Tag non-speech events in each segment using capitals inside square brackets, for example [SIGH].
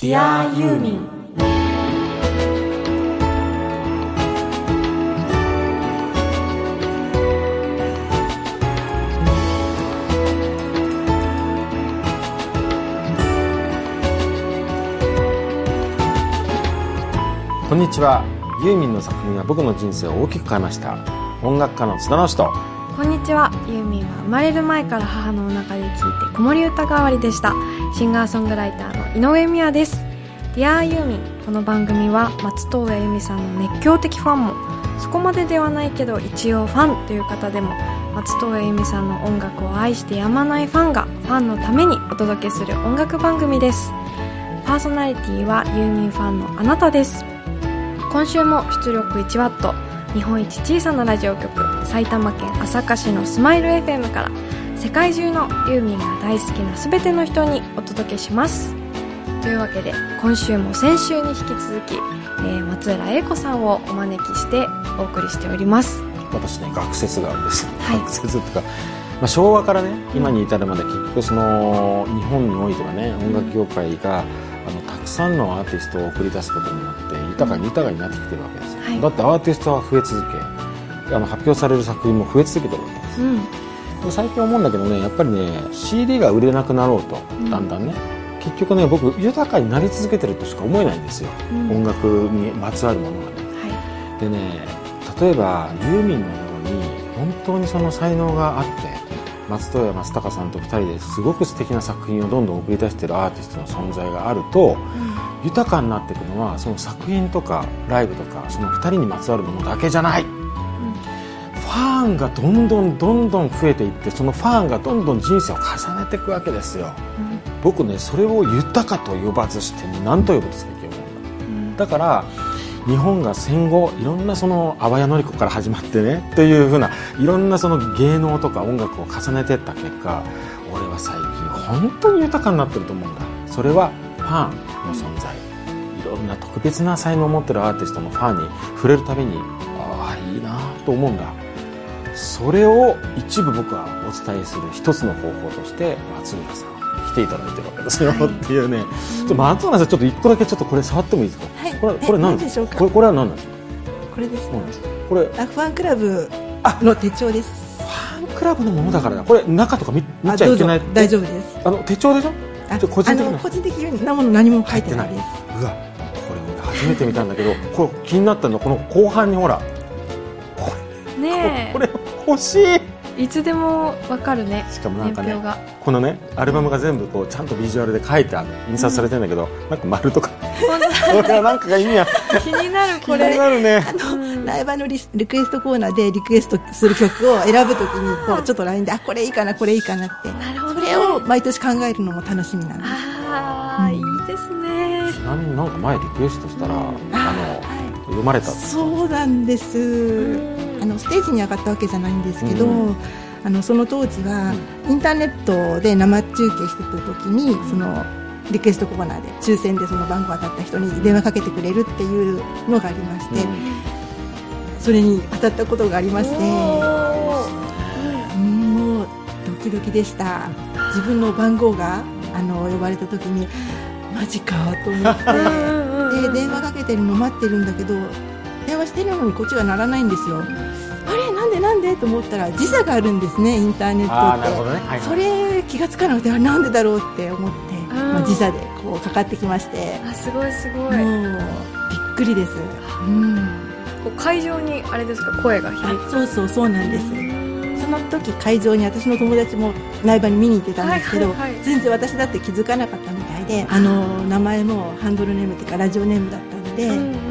Dear ユーミンこんにちは。ユーミンの作品は僕の人生を大きく変えました。音楽家の津田直人こんにちは。ユーミンは生まれる前から母のお腹で聞いて子守歌代わりでした。シンガーソングライターの井上美也です。Dear ユーミンこの番組は松任谷由実さんの熱狂的ファンもそこまでではないけど一応ファンという方でも松任谷由実さんの音楽を愛してやまないファンがファンのためにお届けする音楽番組です。パーソナリティはユーミンファンのあなたです。今週も出力 1W 日本一小さなラジオ局埼玉県朝霞市のスマイル FM から世界中のユーミンが大好きな全ての人にお届けします。というわけで今週も先週に引き続き、えー松浦英子さんをお招きしてお送りしております。私ね学説があるんですよ、はい。学説っていうか、まあ、昭和からね今に至るまで結局その日本においてはね音楽業界があのたくさんのアーティストを送り出すことによって豊かに豊かになってきてるわけですよ、はい。だってアーティストは増え続けあの発表される作品も増え続けてるわけです。うん。で最近思うんだけどねやっぱりね CD が売れなくなろうとうん。だんだんね、結局ね僕豊かになり続けてるとしか思えないんですよ、うん。音楽にまつわるものがね。はでね例えばユーミンのように本当にその才能があって松任谷正隆さんと2人ですごく素敵な作品をどんどん送り出しているアーティストの存在があるとい、豊かになっていくのはその作品とかライブとかその2人にまつわるものだけじゃない。ファンがどんどんどんどん増えていってそのファンがどんどん人生を重ねていくわけですよ。僕ねそれを豊かと呼ばずして何と呼ぶんですか今日うんだから日本が戦後いろんなその淡谷のり子から始まってねっていうふうないろんなその芸能とか音楽を重ねていった結果俺は最近本当に豊かになってると思うんだ。それはファンの存在。いろんな特別な才能を持ってるアーティストのファンに触れるたびにああいいなと思うんだそれを一部僕はお伝えする一つの方法として松浦さんに来ていただいてるわけですよ、はいっていうね、ちょっと松浦さんちょっと一個だけちょっとこれ触ってもいいですか？はい。これこれえ何でしょうか？これこれは何なんですか？これですかこれフあファンクラブの手帳です。ァンクラブのものだからだこれ中とか見見ちゃいうけない？大丈夫です。あの手帳でしょ？あちょ個人的な。個人的なもの何も書いてないです。うわこれ俺初めて見たんだけどこれ気になったのはこの後半にほら。これねこれ欲しい。えいつでもわかるねしかもなんかねこのねアルバムが全部こうちゃんとビジュアルで書いてある印刷されてるんだけど、なんか丸とか。これはなんかが意味や気になるこ気にれなるね。あの、ライブのリスリクエストコーナーでリクエストする曲を選ぶときにこうちょっと LINE であこれいいかなこれいいかなって。なるほど。それを毎年考えるのも楽しみなんです。ああいいですね。ちなみになんか前リクエストしたら、あのはい。読まれたそうなんですあのステージに上がったわけじゃないんですけど、うん。あのその当時はインターネットで生中継してた時にそのリクエストコーナーで抽選でその番号当たった人に電話かけてくれるっていうのがありまして、それに当たったことがありましてうん。もうドキドキでした。自分の番号があの呼ばれた時にマジかと思って。で電話かけてるの待ってるんだけど電話してるのにこっちが鳴らないんですよなんで？と思ったら時差があるんですねインターネットって。ね、はい、それ気がつかなくてあなんでだろうって思って、ん。まあ、時差でこうかかってきまして。あすごいすごもいうびっくりです、うん、こう会場にあれですか？声が響く。あそうそうそうなんです。その時会場に私の友達もライブに見に行ってたんですけど、はいはいはい。全然私だって気づかなかったみたいであの名前もハンドルネームっていうかラジオネームだったので、うんうんうん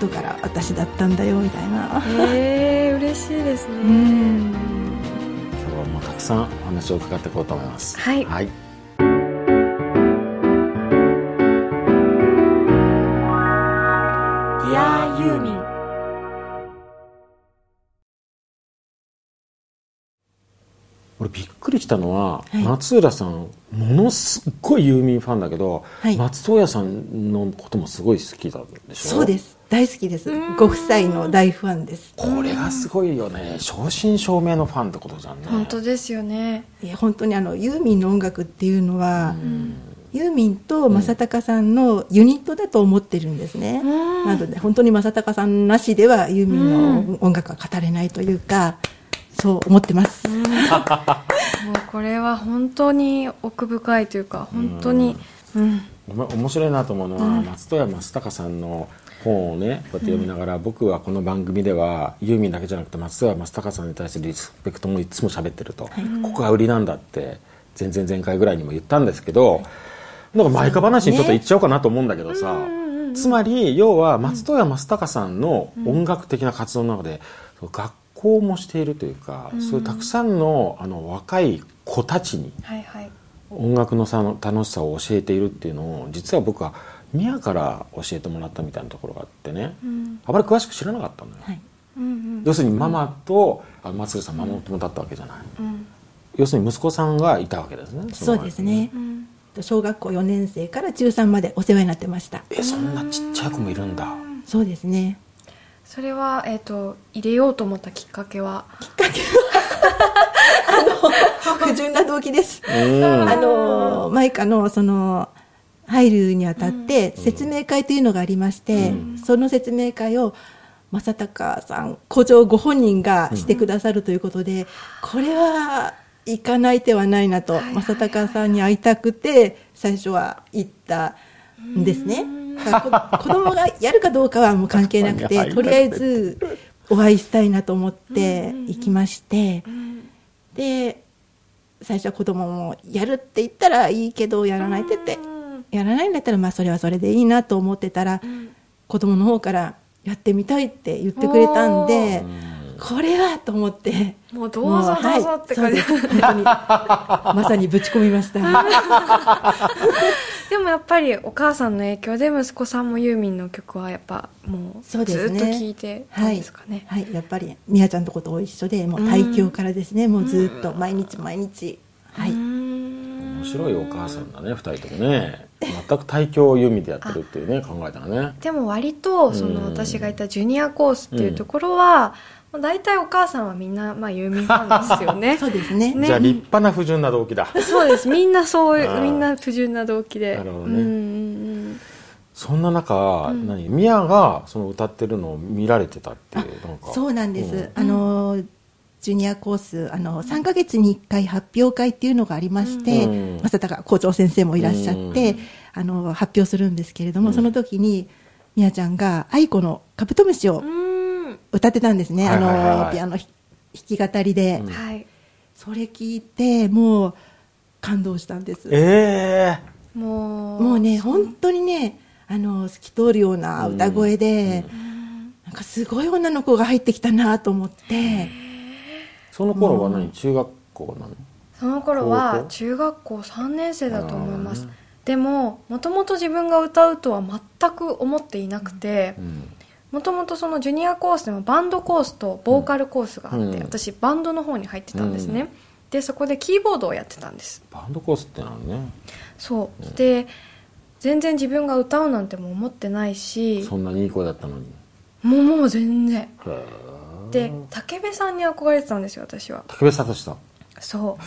後から私だったんだよみたいな。うんへえ嬉しいですね。うん。今日はもうたくさんお話を伺っていこうと思います。はい。はい俺びっくりしたのは、はい。松浦さんものすっごいユーミンファンだけど、はい。松任谷さんのこともすごい好きなんでしょ？そうです。大好きです。ご夫妻の大ファンです。これがすごいよね。正真正銘のファンってことじゃんね。本当ですよね。いや本当にあのユーミンの音楽っていうのは、ユーミンと正隆さんのユニットだと思ってるんですね、うん。なので本当に正隆さんなしではユーミンの音楽は語れないというか、そう思ってます、もうこれは本当に奥深いというか本当にうん。面白いなと思うのは、松任谷正隆さんの本をねこうやって読みながら、僕はこの番組ではユーミンだけじゃなくて松任谷正隆さんに対するリスペクトもいつも喋ってると、ここが売りなんだって前々前回ぐらいにも言ったんですけど、なんか前か話にちょっと言っちゃおうかなと思うんだけどさ、つまり要は松任谷正隆さんの音楽的な活動の中で、学校もしているというか、そういうたくさんのあの若い子たちに音楽のさの楽しさを教えているっていうのを実は僕は宮から教えてもらったみたいなところがあってね、あまり詳しく知らなかったのよ、はい。うんうん。要するにママとあ松浦さんママ友だったわけじゃない、うん。要するに息子さんがいたわけですねのそうですね。う、ん。小学校4年生から中3までお世話になってました。えそんなちっちゃい子もいるんだ。そうですねそれは、えっと入れようと思ったきっかけは？不純 [LAUGHS] な動機です。うんあのマイカのその入るにあたって説明会というのがありまして、その説明会を正隆さん校長ご本人がしてくださるということで、これは行かない手はないなと、正隆さんに会いたくて最初は行ったんですね。子供がやるかどうかはもう関係なくてとりあえずお会いしたいなと思って行きまして、で最初は子供もやるって言ったらいいけどやらないって言ってやらないんだったらまあそれはそれでいいなと思ってたら、子供の方からやってみたいって言ってくれたんでこれはと思って。もうどうぞどうぞって感じ、はいまさにぶち込みました [LAUGHS] でもやっぱりお母さんの影響で息子さんもユーミンの曲はやっぱもうそうずっとですね聴いてたんですかね、はい、はい、やっぱりみやちゃんとこと一緒でもう大教からですね、もうずっと毎日毎日。はい、面白いお母さんだね2人ともね。全く対響をユーミンでやってるっていうね考えたらね。でも割とそのうん。私がいたジュニアコースっていうところは、もう大体お母さんはみんな、まあ、ユーミンファンですよね。[LAUGHS] そうですね。ね。じゃあ立派な不純な動機だ。そうです。みんなそういあー。うみんな不純な動機で。なるほどね。うんうんうんそんな中、何？ミヤがその歌ってるのを見られてたっていうなんか。そうなんです、うん。あのジュニアコースあの3ヶ月に1回発表会っていうのがありまして、うん。正隆校長先生もいらっしゃって、うん。あの発表するんですけれども、その時にみやちゃんが愛子のカブトムシをうん歌ってたんですね、はいはいはいはい。あのピアノ弾き語りで、うん。はい。それ聞いてもう感動したんです。ええ。もう。もうね本当にねあの透き通るような歌声で、なんかすごい女の子が入ってきたなと思って。その頃は何？中学校なの？その頃高は校？中学校3年生だと思います。でももともと自分が歌うとは全く思っていなくて。うんもともとそのジュニアコースでもバンドコースとボーカルコースがあって、うん。私バンドの方に入ってたんですね、うん。でそこでキーボードをやってたんです。バンドコースってなのね。そう。で全然自分が歌うなんても思ってないしそんなにいい声だったのに。もうもう全然。で武部さんに憧れてたんですよ私は。武部聡。さんそ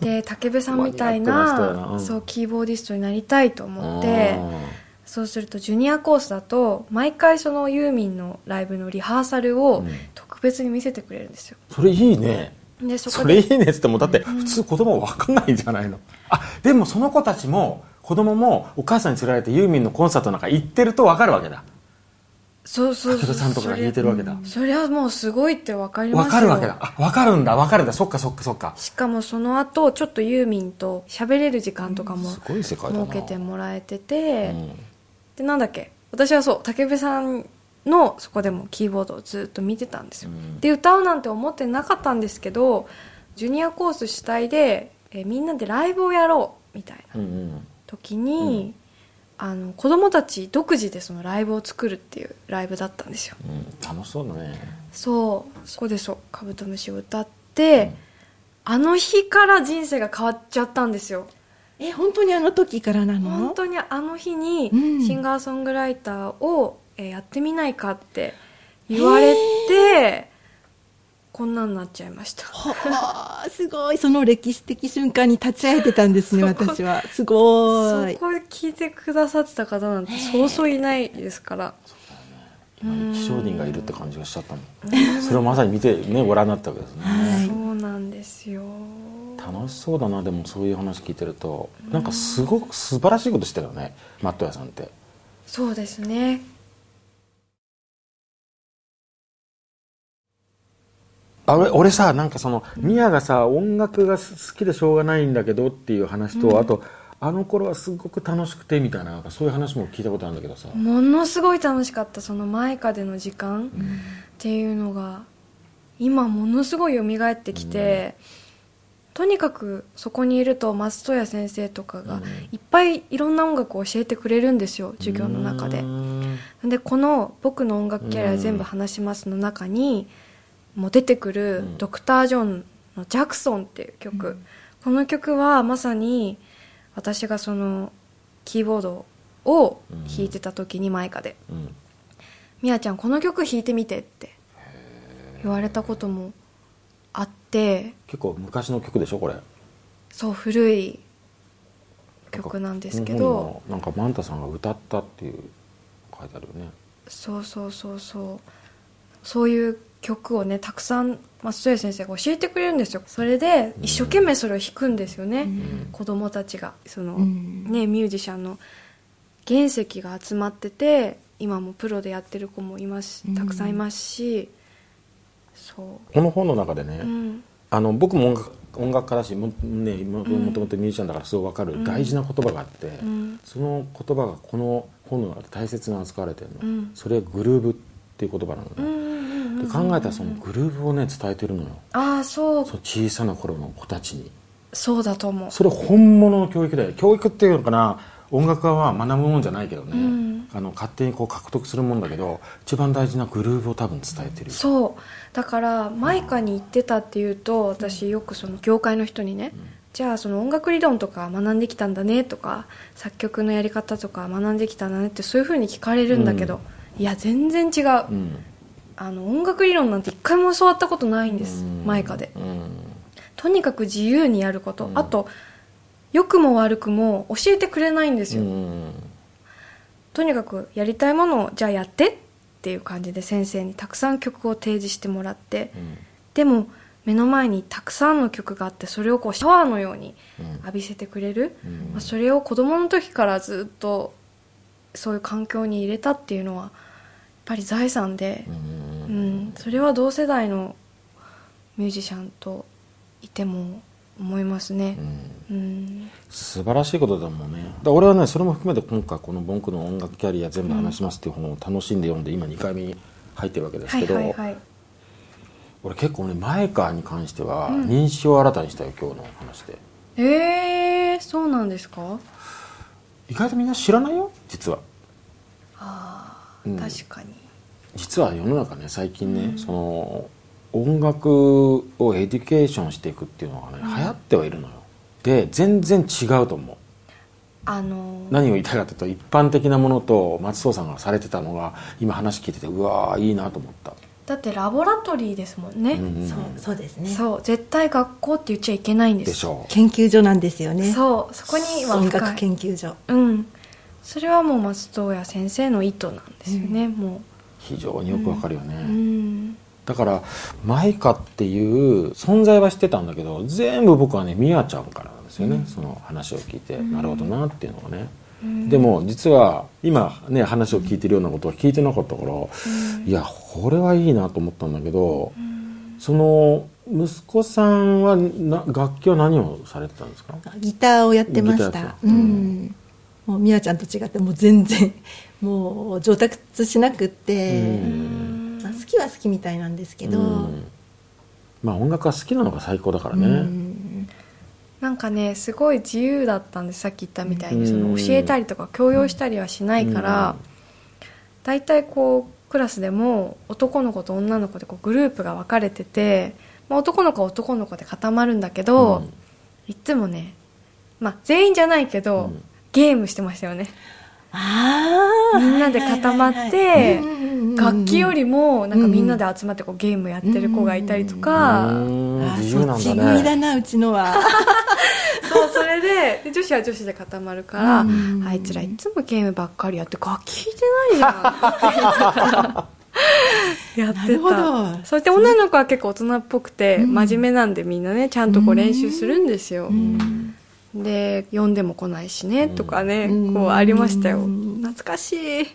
う。[LAUGHS] で武部さんみたいなうん。なそうキーボーディストになりたいと思ってそうするとジュニアコースだと毎回そのユーミンのライブのリハーサルをうん。特別に見せてくれるんですよ。それいいね。でそこそれでいいねっつってもだって普通子供分かんないんじゃないの。あでもその子たちも子供もお母さんに連れられてユーミンのコンサートなんか行ってると分かるわけだ。そうそうそう。さんとかが弾いてるわけだ。それはもうすごいって分かりますよ。分かるわけだ。あ分かるんだ分かるんだ。そっかそっかそっか。しかもその後ちょっとユーミンと喋れる時間とかも設けてもらえてて、うんでなんだっけ？私はそう武部さんのそこでもキーボードをずっと見てたんですよ、うん。で歌うなんて思ってなかったんですけどジュニアコース主体で、えーみんなでライブをやろうみたいなうんうん。時に、あの子供たち独自でそのライブを作るっていうライブだったんですよ。うん。楽しそうだね。そう。そこでそう「カブトムシ」を歌って、あの日から人生が変わっちゃったんですよえ本当にあの時からなの？本当にあの日にうん。シンガーソングライターを、えーやってみないかって言われてこんなになっちゃいました。はあすごい。その歴史的瞬間に立ち会えてたんですね [LAUGHS] 私は。すごい。そこで聞いてくださってた方なんてそうそういないですから。気象人がいるって感じがしちゃったもん。それをまさに見てねご覧になったわけですね、はい。そうなんですよ楽しそうだなでもそういう話聞いてると。なんかすごく素晴らしいことしてるよねマット屋さんって。そうですね。あ俺俺さなんかそのミヤがさ音楽が好きでしょうがないんだけどっていう話と、あとあの頃はすごく楽しくてみたいななんかそういう話も聞いたことあるんだけどさ、ものすごい楽しかったその前かでの時間っていうのが今ものすごい蘇ってきて、とにかくそこにいると松任谷先生とかがいっぱいいろんな音楽を教えてくれるんですよ授業の中で。う。ん。でこの「僕の音楽キャリア全部話します」の中にもう出てくるうん。ドクター・ジョンの「ジャクソン」っていう曲、この曲はまさに私がそのキーボードを弾いてた時にマイカで。うん「みやちゃんこの曲弾いてみて」って言われたこともあって。結構昔の曲でしょこれ。そう古い曲なんですけど。なんかマンタさんが歌ったっていう書いてあるよねそうそうそうそうそういう曲をねたくさん松任谷先生が教えてくれるんですよそれで一生懸命それを弾くんですよね、子供たちがその、うんねミュージシャンの原石が集まってて今もプロでやってる子もいますたくさんいますし、そこの本の中でね、う、うん、あの僕も音楽音楽家だしも,、ね、ももともとミュージシャンだからすごい分かる大事な言葉があって、ん。その言葉がこの本の中で大切に扱われてるの、うん。それグルーブっていう言葉なのね、で考えたらそのグルーブをね伝えてるのよ。ああそう。その小さな頃の子たちに。そうだと思う。それ本物の教育だよ。教育っていうのかな音楽家は学ぶもんじゃないけどね、ん。あの勝手にこう獲得するもんだけど一番大事なグルーブを多分伝えてるよ。そうだからマイカに行ってたっていうと私よくその業界の人にね、じゃあその音楽理論とか学んできたんだねとか作曲のやり方とか学んできたんだねってそういうふうに聞かれるんだけど、いや全然違う、うん。あの音楽理論なんて一回も教わったことないんです、うん。マイカで。うん。とにかく自由にやること、うん。あと良くも悪くも教えてくれないんですよ、うん。とにかくやりたいものをじゃあやってっていう感じで先生にたくさん曲を提示してもらって、うん。でも目の前にたくさんの曲があってそれをこうシャワーのようにうん。浴びせてくれる、うん。まあ、それを子供の時からずっとそういう環境に入れたっていうのはやっぱり財産でう、ん。うん。それは同世代のミュージシャンといても思いますね。うん。うん。素晴らしいことだもんね。だ俺はねそれも含めて今回この「僕の音楽キャリア全部話します」っていう本を楽しんで読んで今2回目に入ってるわけですはいけど、はいはい俺結構ね前川に関しては認識を新たにしたよ今日の話で。えー、そうなんですか？意外とみんな知らないよ実は。ああ、うん。確かに。実は世の中ね最近ね、その音楽をエデュケーションしていくっていうのがね、流行ってはいるのよ。で全然違うと思う。あのー。何を言いたいかというと一般的なものと松尾さんがされてたのが今話聞いててうわーいいなと思った。だってラボラトリーですもんね、うんうんそうそうですね。そう絶対学校って言っちゃいけないんです。でしょう。研究所なんですよね。そうそこには音楽研究所。うん。それはもう松任谷先生の意図なんですよね、も非常によくわかるよね、ううんだからマイカっていう存在は知ってたんだけど全部僕はねミヤちゃんからなんですよね、その話を聞いて、なるほどなっていうのがね、でも実は今ね話を聞いてるようなことは聞いてなかったから、いやこれはいいなと思ったんだけど、その息子さんはな楽器は何をされてたんですか？ギターをやってました。うん。もう美和ちゃんと違ってもう全然もう上達しなくって、うんまあ、好きは好きみたいなんですけど、うん。まあ音楽が好きなのが最高だからね、うん。なんかねすごい自由だったんですさっき言ったみたいに、うん。その教えたりとか強要したりはしないから、大体こうクラスでも男の子と女の子でこうグループが分かれてて、まあ、男の子は男の子で固まるんだけど、いつもね、まあ、全員じゃないけど、うん。ゲームしてましたよねみんなで固まって楽器よりもなん。かみんなで集まってこうゲームやってる子がいたりとうか、ーん。あー自由なんそっち組だなうちのは。[LAUGHS] そうそれでで女子は女子で固まるから、うん。あいつらいつもゲームばっかりやって楽器弾いてないじゃんって [LAUGHS] やってなるほたどそして女の子は結構大人っぽくて、うん。真面目なんでみんなねちゃんとこう練習するんですよ、うんで呼んでも来ないしね、とかねうん。こうありましたよ。うん。懐かしい、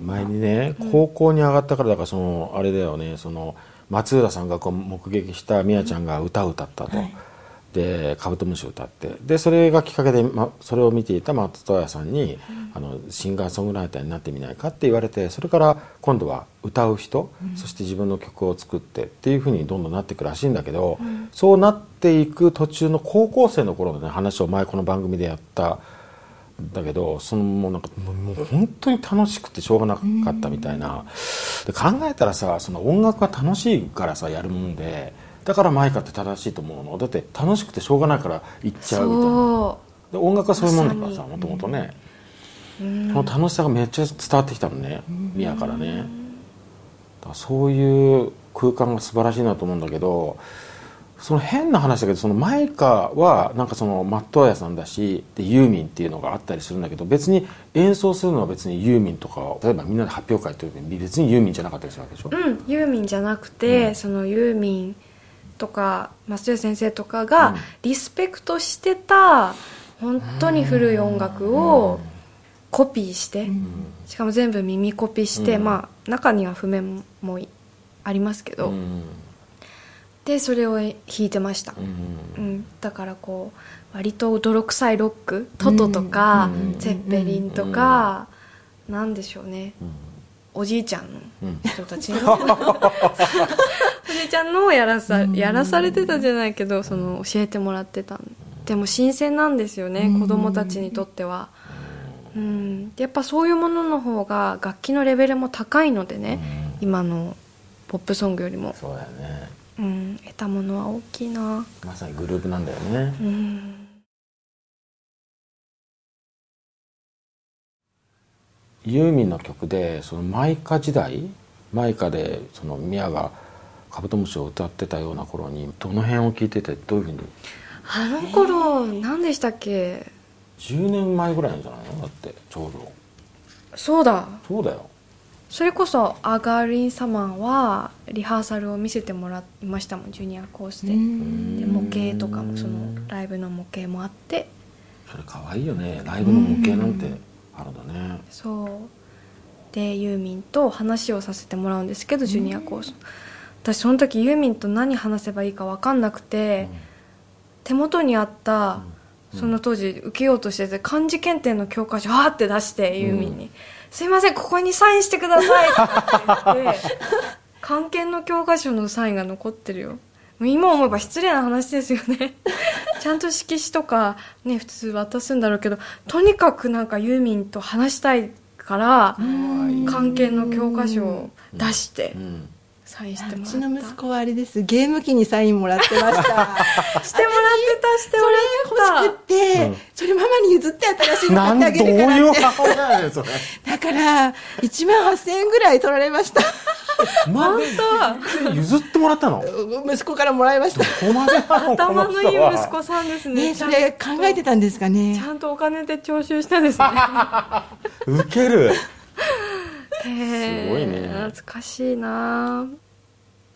前にね高校に上がったからだからそのあれだよねその松浦さんがこう目撃したみやちゃんが歌を歌ったと、はいでカブトムシを歌って。でそれがきっかけで、ま、それを見ていた松任谷さんに、あのシンガーソングライターになってみないかって言われてそれから今度は歌う人、そして自分の曲を作ってっていうふうにどんどんなっていくらしいんだけど、そうなっていく途中の高校生の頃の、ね、話を前この番組でやっただけどそのもうなんかもうもう本当に楽しくてしょうがなかったみたいな、で考えたらさその音楽が楽しいからさやるもんでだからマイカって正しいと思うの。だって楽しくてしょうがないから行っちゃうみたいな。そで音楽はそういうもんだからさもともとね、う、うん。その楽しさがめっちゃ伝わってきたのね。ミヤからね。だからそういう空間が素晴らしいなと思うんだけどその変な話だけどそのマイカはなんかそのマットアヤさんだしでユーミンっていうのがあったりするんだけど別に演奏するのは別にユーミンとか例えばみんなで発表会っていう別にユーミンじゃなかったりするわけでしょ、うん、ユーミンじゃなくて、うん。そのユーミンとか増谷先生とかがうん。リスペクトしてた本当に古い音楽をコピーして、しかも全部耳コピーして、うん。まあ中には譜面もいありますけど、うん。でそれを弾いてました、うん。うん、だからこう割と泥臭いロックトトとか、うん。ゼッペリンとか、なんでしょうね。うん。おじいちゃんのうん人たちの。お [LAUGHS] ちゃんのをやらさやらされてたじゃないけどその教えてもらってた。でも新鮮なんですよね子供たちにとっては。うん。やっぱそういうものの方が楽器のレベルも高いのでね今のポップソングよりも、そうだよね。うん、得たものは大きいな。まさにグループなんだよね。うん。ユーミンの曲でそのマイカ時代マイカでそのミヤがカブトムシを歌ってたような頃にどの辺を聞いててどういうふうに？あの頃何でしたっけ？10年前ぐらいなんじゃないの？だってちょうど。そうだ。そうだよ。それこそアガール・イン・サマーはリハーサルを見せてもらいましたもんジュニアコースで。で模型とかもそのライブの模型もあって。それ可愛いよね。ライブの模型なんてあるんだね。そう。でユーミンと話をさせてもらうんですけどジュニアコース私その時ユーミンと何話せばいいか分かんなくて、手元にあったその当時受けようとしてて漢字検定の教科書わーって出してユーミンに「すいませんここにサインしてください」って言って漢検の教科書のサインが残ってるよ。今思えば失礼な話ですよね。[LAUGHS] ちゃんと色紙とかね普通渡すんだろうけどとにかくなんかユーミンと話したいから漢検の教科書を出して。うんサインしてもらった。うちの息子はあれです。ゲーム機にサインもらってました。[LAUGHS] してもらってたしてもらってた欲しくって、うんそれママに譲って新しいの買ってあげるから。っていう母親やねんそれだから1万8000円ぐらい取られました。本当譲って。もらったの息子からもらいました頭のいい息子さんですねねそれ考えてたんですかちねゃんとお金で徴収したんですねウケるすごいね懐かしいな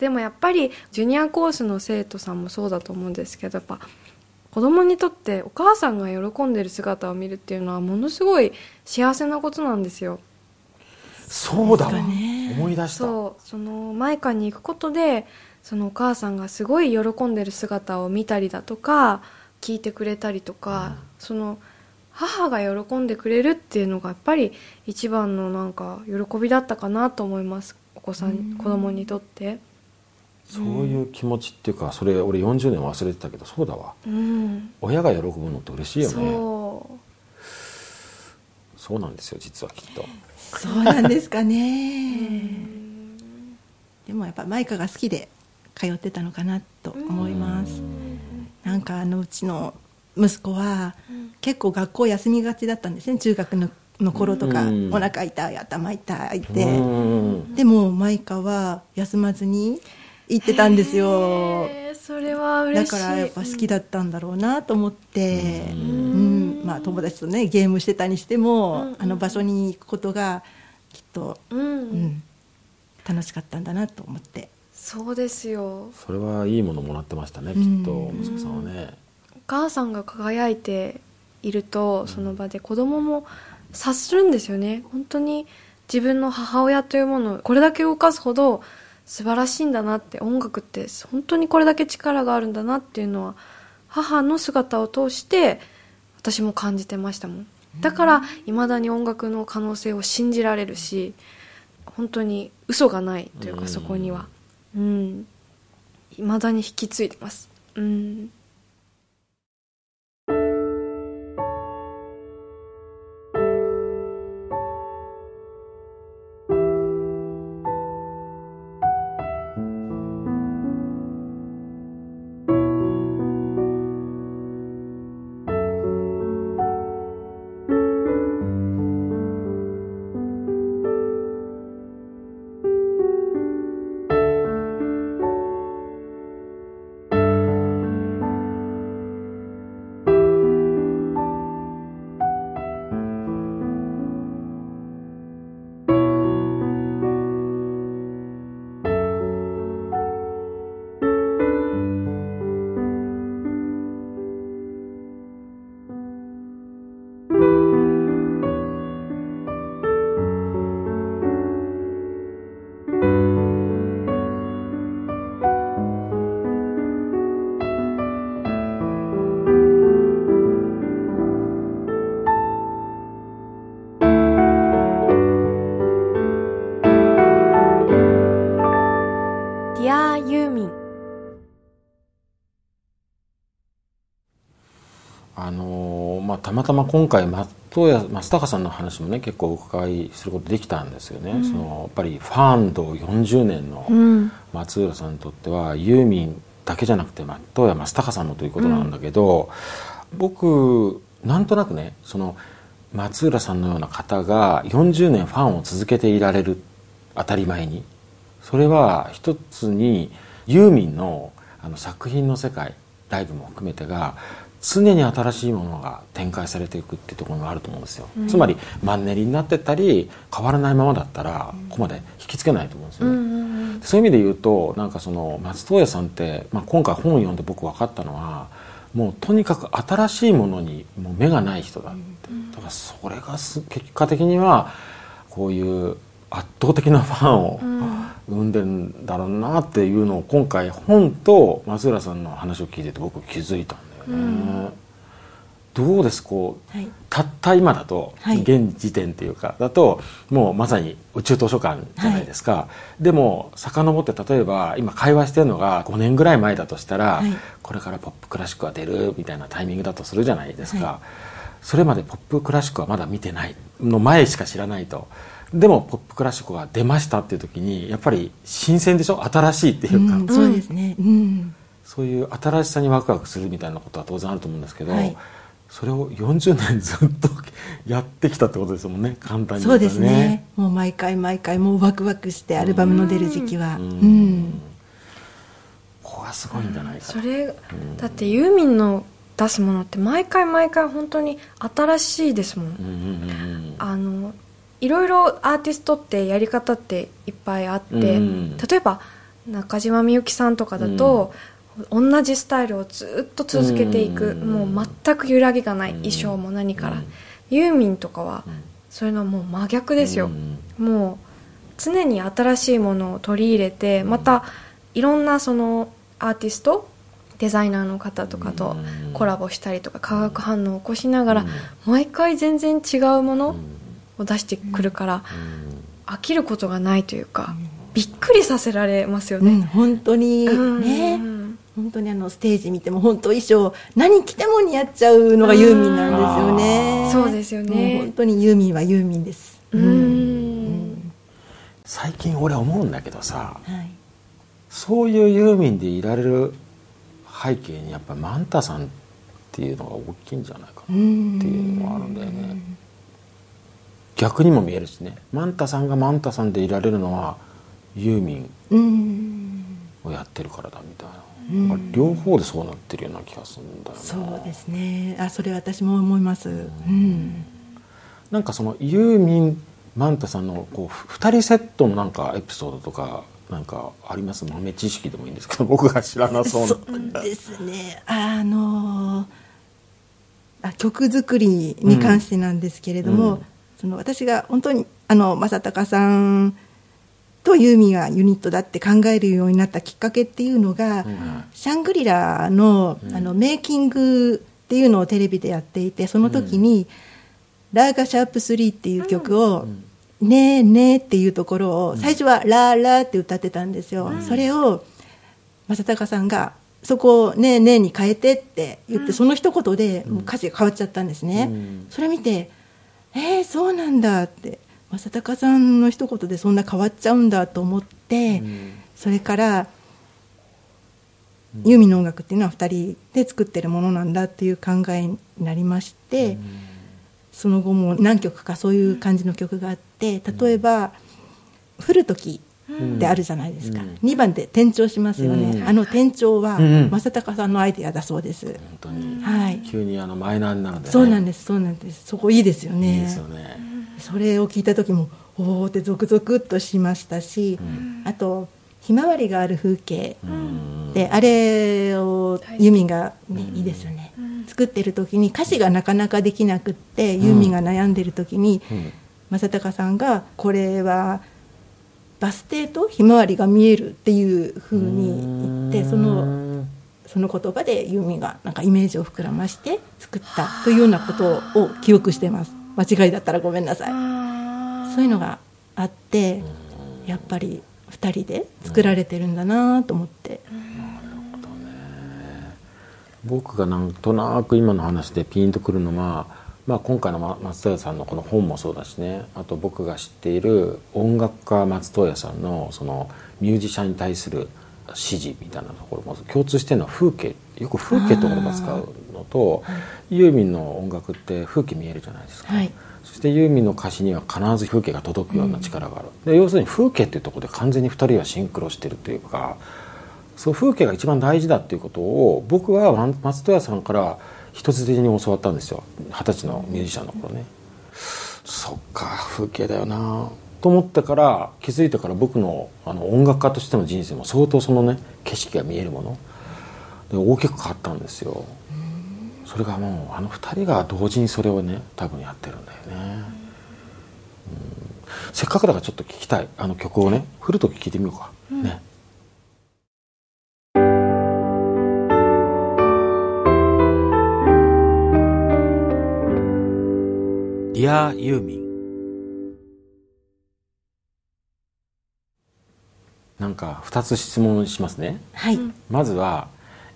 でもやっぱりジュニアコースの生徒さんもそうだと思うんですけどやっぱ子供にとってお母さんが喜んでる姿を見るっていうのはものすごい幸せなことなんですよ。そうだわ。ね。思い出した。そう。そのマイカに行くことでそのお母さんがすごい喜んでる姿を見たりだとか聞いてくれたりとか、その母が喜んでくれるっていうのがやっぱり一番のなんか喜びだったかなと思います。お子さん、子供にとってそういう気持ちっていうかそれ俺40年忘れてたけどそうだわ。うん。親が喜ぶのって嬉しいよね。そう。そうなんですよ実はきっと。そうなんですかね。でもやっぱマイカが好きで通ってたのかなと思います。なんかあのうちの息子は結構学校休みがちだったんですね。中学のの頃とか、うん。お腹痛い頭痛いって、うん。でもマイカは休まずに行ってたんですよ。それはだ嬉しい。からやっぱ好きだったんだろうなと思って、ううん。まあ、友達とねゲームしてたにしても、うんうん。あの場所に行くことがきっと、うん、うん、楽しかったんだなと思って。そうですよ。それはいいものもらってましたね、うん。きっと息子さんはね、お母さんが輝いているとその場で子供も察するんですよね。本当に自分の母親というものをこれだけ動かすほど素晴らしいんだなって音楽って本当にこれだけ力があるんだなっていうのは母の姿を通して私も感じてましたもん。だからいまだに音楽の可能性を信じられるし本当に嘘がないといううん。かそこには。うん。いまだに引き継いでます。うんたまたま今回松任谷松高さんの話もね結構お伺いすることできたんですよね、そのやっぱりファンド40年のうん。松浦さんにとってはユーミンだけじゃなくて松任谷松高さんもということなんだけど、僕なんとなくねその松浦さんのような方が40年ファンを続けていられる当たり前にそれは一つにユーミンのあの作品の世界ライブも含めてが常に新しいものが展開されていくっていうところがあると思うんですよ、つまりマンネリになってったり変わらないままだったらここまで引きつけないと思うんですよね、うんうんそういう意味で言うとなんかその松任谷さんって、まあ、今回本を読んで僕分かったのはもうとにかく新しいものにもう目がない人だって、だからそれがす結果的にはこういう圧倒的なファンを生んでるんだろうなっていうのを今回本と松浦さんの話を聞いてて僕気づいたんだよね。どうですこう、はい。たった今だと、はい。現時点っていうかだともうまさに宇宙図書館じゃないですか、でも遡って例えば今会話してるのが5年ぐらい前だとしたら、はい。これからポップクラシックが出るみたいなタイミングだとするじゃないですか、はそれまでポップクラシックはまだ見てないの前しか知らないと。でもポップクラシックが出ましたっていう時にやっぱり新鮮でしょ？新しいっていうか、うん、そうですね。うんそういう新しさにワクワクするみたいなことは当然あると思うんですけど、はい。それを40年ずっとやってきたってことですもんね。簡単にそうですね。もう毎回毎回もうワクワクしてアルバムの出る時期は。ううん。ん、ここがすごいんじゃないかなそれだってユーミンの出すものって毎回毎回本当に新しいですもん、うんうんうんあのいろいろアーティストってやり方っていっぱいあって、うん例えば中島みゆきさんとかだと、同じスタイルをずっと続けていく、うん。もう全く揺らぎがない、うん。衣装も何から、うん。ユーミンとかは、うん。そういうのはもう真逆ですよ、うん。もう常に新しいものを取り入れてまたいろんなそのアーティストデザイナーの方とかとうん。コラボしたりとか化学反応を起こしながらうん。毎回全然違うものうん。を出してくるからうん。飽きることがないというかびっくりさせられますようん。ね。本当に。うん。ね、うん本当にあのステージ見ても本当衣装何着ても似合っちゃうのがユーミンなんですよね。うんそうですよね。本当にユーミンはユーミンです。ううん。ん最近俺思うんだけどさはい。そういうユーミンでいられる背景にやっぱマンタさんっていうのが大きいんじゃないかなっていうのがあるんだよね。逆にも見えるしね。マンタさんがマンタさんでいられるのはユーミンうん。をやってるからだみたいな、両方でそうなってるような気がするんだよなそうですね。あそれ私も思います。うん。なんかそのユーミンマンタさんのこうふ二人セットのなんかエピソードとかなんかあります？豆知識でもいいんですけど [LAUGHS] 僕が知らなそうな。そうですね。あのあ曲作りに関してなんですけれども、うん。その私が本当にあの正隆さんとユーミンがユニットだって考えるようになったきっかけっていうのが、ん。シャングリラの,、あのメイキングっていうのをテレビでやっていてその時に「ラーガシャープ3」っていう曲を「ねえねえ」っていうところを最初は「ラーラー」って歌ってたんですよ。それを正隆さんがそこを「ねえねえ」に変えてって言って、その一言でもう歌詞が変わっちゃったんですね、うん。それ見て「えー、そうなんだ」って正隆さんの一言でそんな変わっちゃうんだと思って、それからユーミンの音楽っていうのは2人で作ってるものなんだっていう考えになりまして、その後も何曲かそういう感じの曲があって例えば「降る時ってあるじゃないですか、うん。2番で転調しますよね、うん。あの転調はうん正隆さんのアイデアだそうです、本当に。はい。急にあのマイナーになるんで、ね、そうなんですそうなんです。そこいいですよね。いいですよね、それを聞いた時もおおってゾクゾクっとしましたし、あと「ひまわりがある風景」であれをユーミンが、ねいいですよね、作ってる時に歌詞がなかなかできなくって、ユーミンが悩んでる時に、うん。正隆さんがこれはバス停とひまわりが見えるっていうふうに言ってそのその言葉でユーミンがなんかイメージを膨らまして作ったというようなことを記憶してます間違いだったらごめんなさい。あそういうのがあってやっぱり2人で作られてるんだなと思って、僕がなんとなく今の話でピンとくるのは、まあ、今回のま松任谷さんのこの本もそうだしね。あと僕が知っている音楽家松任谷さんのそのミュージシャンに対する指示みたいなところも共通してるのは風景。よく風景って言葉使うのとユーミンの音楽って風景見えるじゃないですか、はい。そしてユーミンの歌詞には必ず風景が届くような力がある、で要するに風景っていうところで完全に2人はシンクロしてるというかそう風景が一番大事だっていうことを僕は松松任谷さんから一つ的に教わったんですよ。二十歳のミュージシャンの頃ね。そっか風景だよなと思ってから気づいてから僕のあの音楽家としての人生も相当そのね景色が見えるもの。で大きく変わったんですよそれがもうあの二人が同時にそれをね多分やってるんだよね、うん。せっかくだからちょっと聞きたい。あの曲をね振るとき聞いてみようか、ね。Dear ユーミン。なんか2つ質問しますね。はい、まずは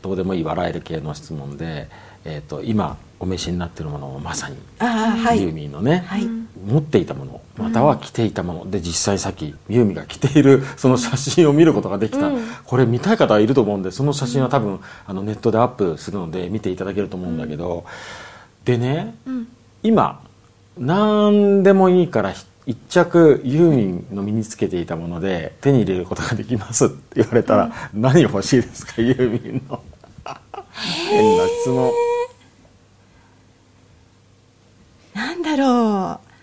どうでもいい笑える系の質問で、えー、と今お召しになっているものをまさにユーミンのね、はい。持っていたものまたは着ていたもの。で実際さっきユーミンが着ている [LAUGHS] その写真を見ることができた、これ見たい方はいると思うんでその写真は多分あのネットでアップするので見ていただけると思うんだけど、でね、今何でもいいからひ一着ユーミンの身につけていたもので手に入れることができますって言われたら、何欲しいですかユーミンの。変な質問なんだろう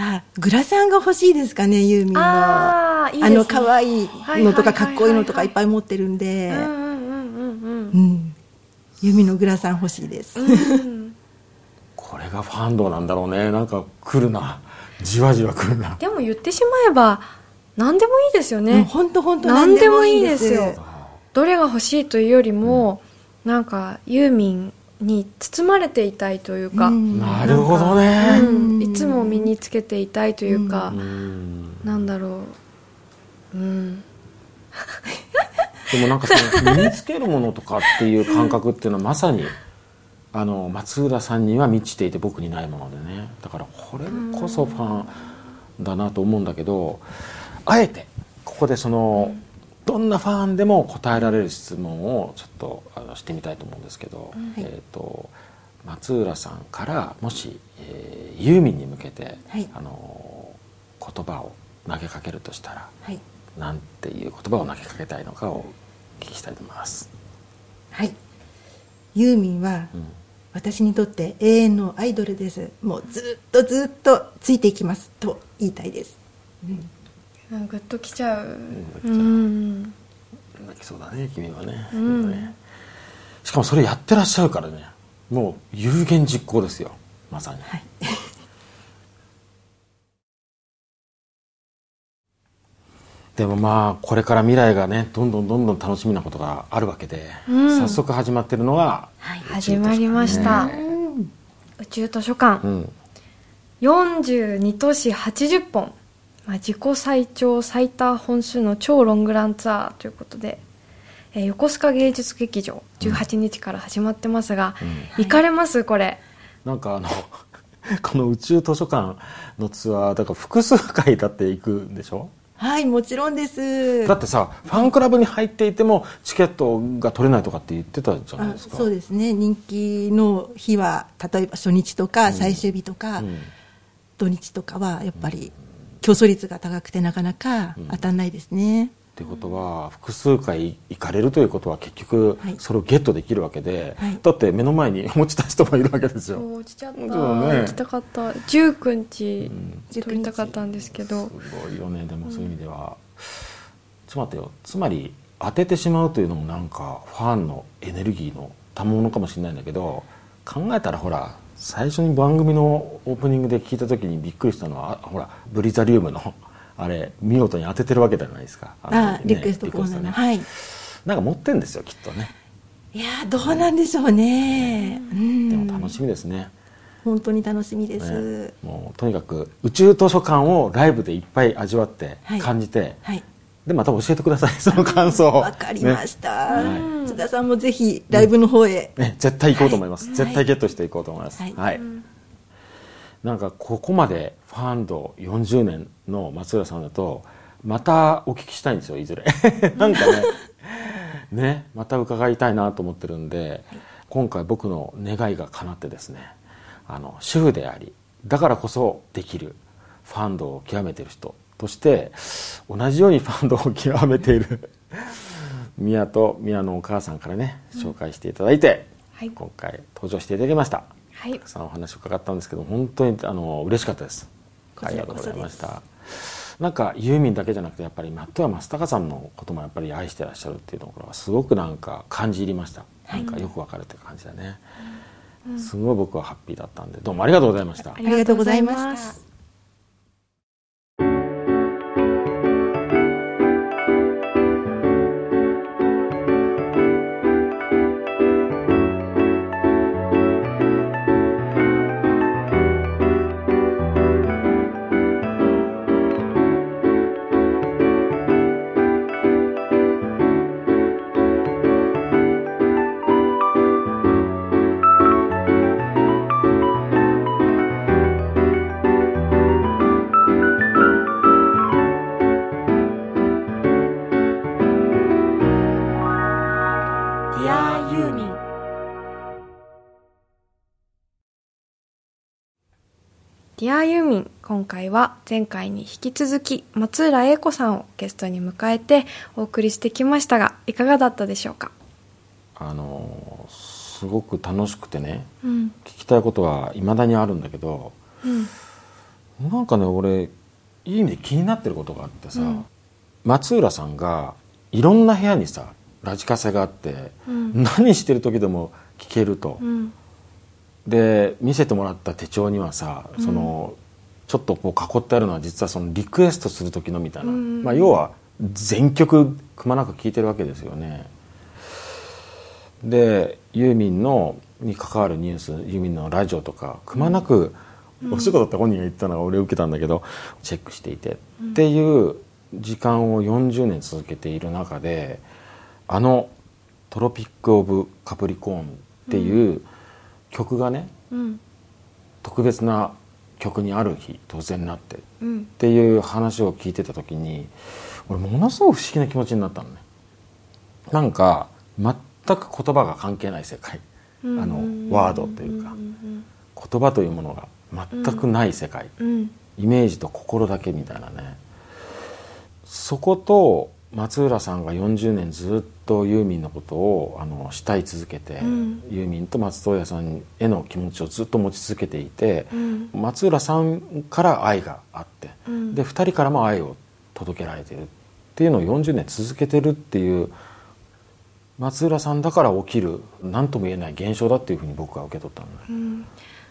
あグラサンが欲しいですかねユーミンのあーいいの可愛いのとかかっこいいのとかいっぱい持ってるんで、うんうんうんうんうん、ユーミンのグラサン欲しいです、[LAUGHS] これがファンドなんだろうね。なんか来るな。じわじわ来るな。でも言ってしまえば何でもいいですよね。本当本当何でもいいです。よ。どれが欲しいというよりも、なんかユーミンに包まれていたいというか、うん。なるほどね。うん。いつも身につけていたいというか、うん。なんだろう。うん。[LAUGHS] でもなんかその身につけるものとかっていう感覚っていうのはまさにあの松浦さんには満ちていて僕にないものでね。だからこれこそファンだなと思うんだけどあえてここでそのどんなファンでも答えられる質問をちょっとあのしてみたいと思うんですけど、えー、と松浦さんからもし、えーユーミンに向けて、はい。あのー言葉を投げかけるとしたらはい。なんていう言葉を投げかけたいのかをお聞きしたいと思います、はい。ユーミンはうん。私にとって永遠のアイドルです。もうずっとずっとついていきますと言いたいです、うんグッときちゃう。ううん。泣きそうだね君はね,、うん。ね。しかもそれやってらっしゃるからね。もう有言実行ですよ。まさに、はい。[LAUGHS] でもまあこれから未来がねどんどんどんどん楽しみなことがあるわけで、うん。早速始まってるのが、始まりました、ね宇宙図書館、うん、42都市80本、まあ、自己最長最多本数の超ロングランツアーということで、えー横須賀芸術劇場18日から始まってますが、行かれます？これ。なんかあの [LAUGHS] この宇宙図書館のツアーだから複数回だって行くんでしょ？はいもちろんです。だってさファンクラブに入っていてもチケットが取れないとかって言ってたじゃないあですか。そうですね。人気の日は例えば初日とか最終日とか、うん。土日とかはやっぱり競争率が高くてなかなか当たんないですね、ってことは複数回行かれるということは結局はい。それをゲットできるわけで、はい。だって目の前に持ちた人もいるわけですよ。落ちちゃった、ね。行きたかった。19日取りたかったんですけど、すごいよねでもそういう意味では、ちょっと待ってよ。つまり当ててしまうというのもなんかファンのエネルギーの賜物かもしれないんだけど考えたらほら最初に番組のオープニングで聞いた時にびっくりしたのはあほらブリザリウムの [LAUGHS] あれ見事に当ててるわけじゃないですか。あのねリクエストコーナーね。はい。なんか持ってんですよきっとね。いやーどうなんでしょうね、うん、でも楽しみですね。本当に楽しみです、ね。もうとにかく宇宙図書館をライブでいっぱい味わってはい。感じて、はいでまた教えてください [LAUGHS] その感想。をわかりました、ね。津田さんもぜひライブの方へ、ね、絶対行こうと思います、はい。絶対ゲットしていこうと思います。はい。はい、なんかここまでファンド40年の松浦さんだとまたお聞きしたいんですよいずれ。[LAUGHS] なんかね。ねまた伺いたいなと思ってるんで、今回僕の願いが叶ってですねあの主婦でありだからこそできるファンドを極めている人として同じようにファンドを極めている。[LAUGHS] 宮と宮のお母さんからね紹介していただいて、はい。今回登場していただきました。はい。たくさんお話を伺ったんですけど本当にあの嬉しかったです。こありがとうございました。なんかユーミンだけじゃなくてやっぱりマットや松高さんのこともやっぱり愛してらっしゃるっていうところはすごくなんか感じ入りました、なんかよくわかるって感じだね、すごい僕はハッピーだったんで。どうもありがとうございました。ありがとうございましたディアユーミン今回は前回に引き続き松浦英子さんをゲストに迎えてお送りしてきましたがいかがだったでしょうか？あのすごく楽しくてねうん。聞きたいことはいまだにあるんだけどうん。なんかね俺いい意味で気になってることがあってさ、うん。松浦さんがいろんな部屋にさラジカセがあって、うん。何してる時でも聞けると、うんで見せてもらった手帳にはさその、ちょっとこう囲ってあるのは実はそのリクエストする時のみたいな、うん。まあ、要は全曲くまなく聴いてるわけですよね。でユーミンのに関わるニュースユーミンのラジオとかくまなく、お仕事だった本人が言ったのが俺受けたんだけどチェックしていて、っていう時間を40年続けている中であの「トロピック・オブ・カプリコーン」っていう曲がねうん。特別な曲にある日突然なってっうん。ていう話を聞いてた時に俺ものすごく不思議な気持ちになったのね。なんか全く言葉が関係ない世界。うん。あのワードというか。ん言葉というものが全くない世界、イメージと心だけみたいなね。そこと松浦さんが40年ずっとユーミンのことをあの慕い続けて、うん。ユーミンと松任谷さんへの気持ちをずっと持ち続けていて、うん。松浦さんから愛があって、うん。で2人からも愛を届けられてるっていうのを40年続けてるっていう松浦さんだから起きる何とも言えない現象だっていうふうに僕は受け取ったの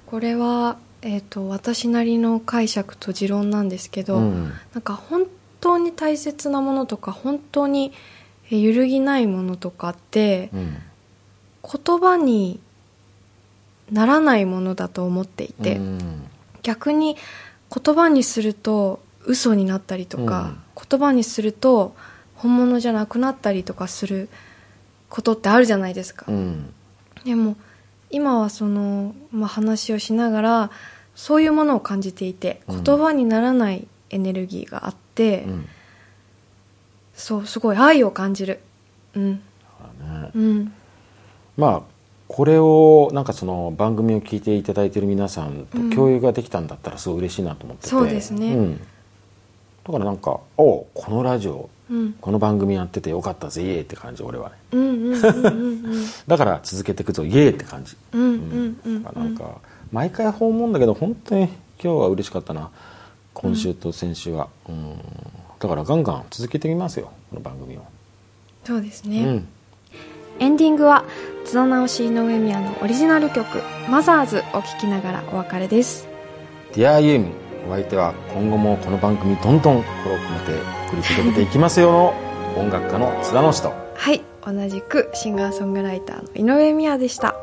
これは、えー、と私なりの解釈と持論なんですけど、うん。なんか本当に大切なものとか本当にえー揺るぎないものとかってうん。言葉にならないものだと思っていて、うん。逆に言葉にすると嘘になったりとか、言葉にすると本物じゃなくなったりとかすることってあるじゃないですか、うん。でも今はその、まあ、話をしながらそういうものを感じていてうん。言葉にならないエネルギーがあって、うん。そうすごい愛を感じる。うん。ね。うん。まあこれをなんかその番組を聞いていただいている皆さんと共有ができたんだったらすごい嬉しいなと思ってて、そうですね。ん。だからなんか「おうこのラジオうん。この番組やっててよかったぜイエーイ」って感じ俺はね。うんうんうんうんうん [LAUGHS] だから続けていくぞイエーイって感じ。なんか毎回訪問だけど本当に今日は嬉しかったな今週と先週は、うん。だからガンガン続けてみますよこの番組を、そうですね、うん。エンディングは津田直し井上宮のオリジナル曲「マザーズ」を聴きながらお別れです。ディアユーミンお相手は今後もこの番組どんどん心を込めて送り届けていきますよ。の音楽家の津田の人はい。同じくシンガーソングライターの井上宮でした